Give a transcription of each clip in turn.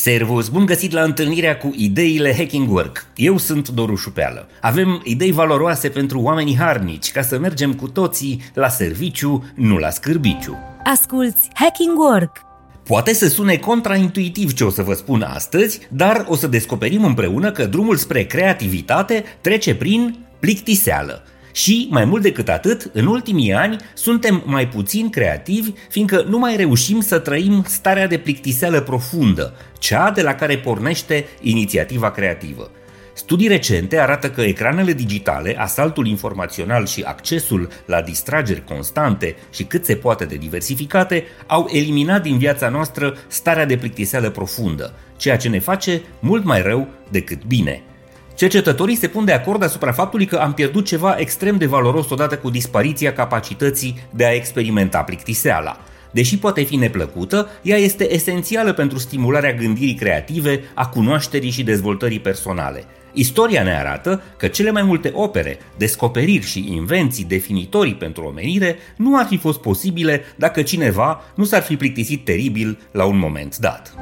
Servus, bun găsit la întâlnirea cu ideile Hacking Work. Eu sunt Doru Șupeală. Avem idei valoroase pentru oamenii harnici ca să mergem cu toții la serviciu, nu la scârbiciu. Asculți Hacking Work! Poate să sune contraintuitiv ce o să vă spun astăzi, dar o să descoperim împreună că drumul spre creativitate trece prin plictiseală. Și, mai mult decât atât, în ultimii ani suntem mai puțin creativi, fiindcă nu mai reușim să trăim starea de plictiseală profundă, cea de la care pornește inițiativa creativă. Studii recente arată că ecranele digitale, asaltul informațional și accesul la distrageri constante și cât se poate de diversificate au eliminat din viața noastră starea de plictiseală profundă, ceea ce ne face mult mai rău decât bine – Cercetătorii se pun de acord asupra faptului că am pierdut ceva extrem de valoros odată cu dispariția capacității de a experimenta plictiseala. Deși poate fi neplăcută, ea este esențială pentru stimularea gândirii creative, a cunoașterii și dezvoltării personale. Istoria ne arată că cele mai multe opere, descoperiri și invenții definitorii pentru omenire nu ar fi fost posibile dacă cineva nu s-ar fi plictisit teribil la un moment dat.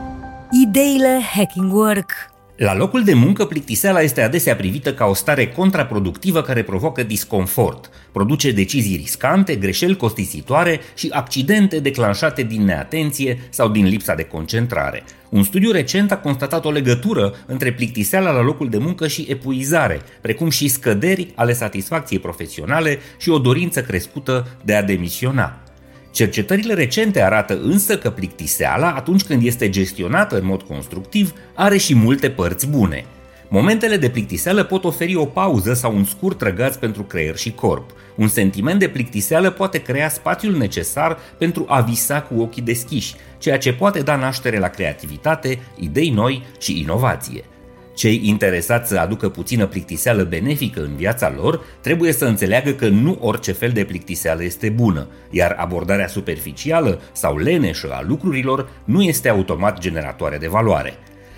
Ideile Hacking Work la locul de muncă, plictiseala este adesea privită ca o stare contraproductivă care provoacă disconfort, produce decizii riscante, greșeli costisitoare și accidente declanșate din neatenție sau din lipsa de concentrare. Un studiu recent a constatat o legătură între plictiseala la locul de muncă și epuizare, precum și scăderi ale satisfacției profesionale și o dorință crescută de a demisiona. Cercetările recente arată însă că plictiseala, atunci când este gestionată în mod constructiv, are și multe părți bune. Momentele de plictiseală pot oferi o pauză sau un scurt răgaz pentru creier și corp. Un sentiment de plictiseală poate crea spațiul necesar pentru a visa cu ochii deschiși, ceea ce poate da naștere la creativitate, idei noi și inovație. Cei interesați să aducă puțină plictiseală benefică în viața lor trebuie să înțeleagă că nu orice fel de plictiseală este bună, iar abordarea superficială sau leneșă a lucrurilor nu este automat generatoare de valoare.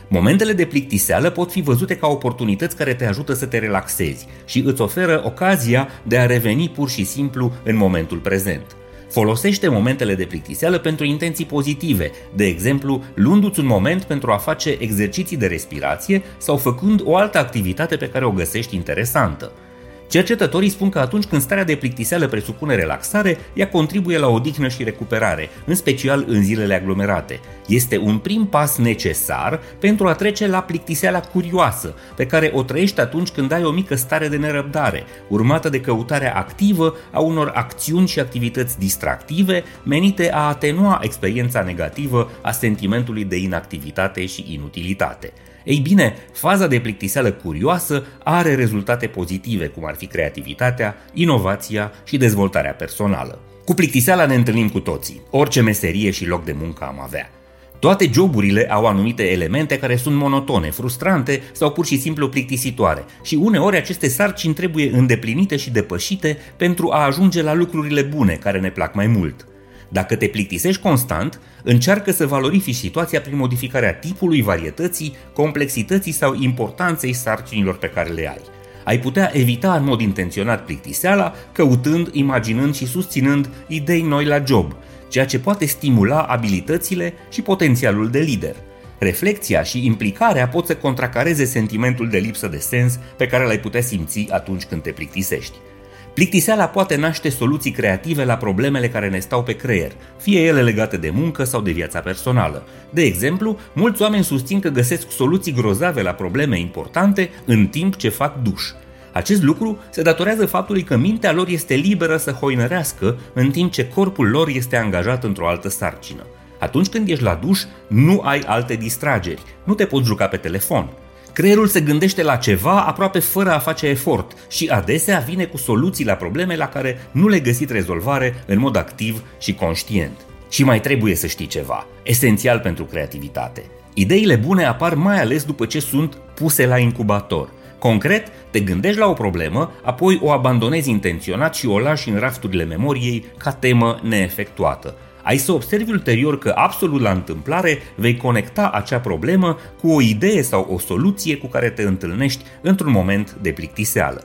Momentele de plictiseală pot fi văzute ca oportunități care te ajută să te relaxezi și îți oferă ocazia de a reveni pur și simplu în momentul prezent. Folosește momentele de plictiseală pentru intenții pozitive, de exemplu, luându-ți un moment pentru a face exerciții de respirație sau făcând o altă activitate pe care o găsești interesantă. Cercetătorii spun că atunci când starea de plictiseală presupune relaxare, ea contribuie la odihnă și recuperare, în special în zilele aglomerate. Este un prim pas necesar pentru a trece la plictiseala curioasă, pe care o trăiești atunci când ai o mică stare de nerăbdare, urmată de căutarea activă a unor acțiuni și activități distractive menite a atenua experiența negativă a sentimentului de inactivitate și inutilitate. Ei bine, faza de plictiseală curioasă are rezultate pozitive, cum ar fi creativitatea, inovația și dezvoltarea personală. Cu plictiseala ne întâlnim cu toții, orice meserie și loc de muncă am avea. Toate joburile au anumite elemente care sunt monotone, frustrante sau pur și simplu plictisitoare și uneori aceste sarcini trebuie îndeplinite și depășite pentru a ajunge la lucrurile bune care ne plac mai mult. Dacă te plictisești constant, încearcă să valorifici situația prin modificarea tipului, varietății, complexității sau importanței sarcinilor pe care le ai. Ai putea evita în mod intenționat plictiseala, căutând, imaginând și susținând idei noi la job, ceea ce poate stimula abilitățile și potențialul de lider. Reflecția și implicarea pot să contracareze sentimentul de lipsă de sens pe care l-ai putea simți atunci când te plictisești. Plictiseala poate naște soluții creative la problemele care ne stau pe creier, fie ele legate de muncă sau de viața personală. De exemplu, mulți oameni susțin că găsesc soluții grozave la probleme importante în timp ce fac duș. Acest lucru se datorează faptului că mintea lor este liberă să hoinărească în timp ce corpul lor este angajat într-o altă sarcină. Atunci când ești la duș, nu ai alte distrageri, nu te poți juca pe telefon. Creierul se gândește la ceva aproape fără a face efort și adesea vine cu soluții la probleme la care nu le găsit rezolvare în mod activ și conștient. Și mai trebuie să știi ceva, esențial pentru creativitate. Ideile bune apar mai ales după ce sunt puse la incubator. Concret, te gândești la o problemă, apoi o abandonezi intenționat și o lași în rafturile memoriei ca temă neefectuată ai să observi ulterior că absolut la întâmplare vei conecta acea problemă cu o idee sau o soluție cu care te întâlnești într-un moment de plictiseală.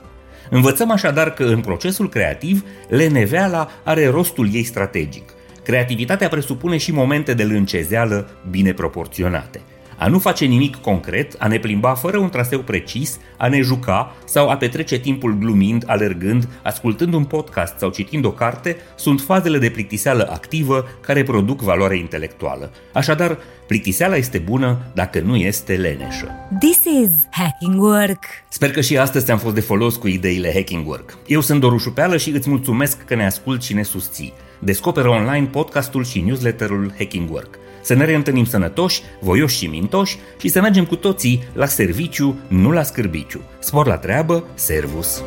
Învățăm așadar că în procesul creativ, leneveala are rostul ei strategic. Creativitatea presupune și momente de lâncezeală bine proporționate. A nu face nimic concret, a ne plimba fără un traseu precis, a ne juca sau a petrece timpul glumind, alergând, ascultând un podcast sau citind o carte, sunt fazele de plictiseală activă care produc valoare intelectuală. Așadar, plictiseala este bună dacă nu este leneșă. This is Hacking Work. Sper că și astăzi ți-am fost de folos cu ideile Hacking Work. Eu sunt Doru Șupeală și îți mulțumesc că ne asculti și ne susții. Descoperă online podcastul și newsletterul Hacking Work. Să ne reîntâlnim sănătoși, voioși și mintoși și să mergem cu toții la serviciu, nu la scârbiciu. Spor la treabă, servus!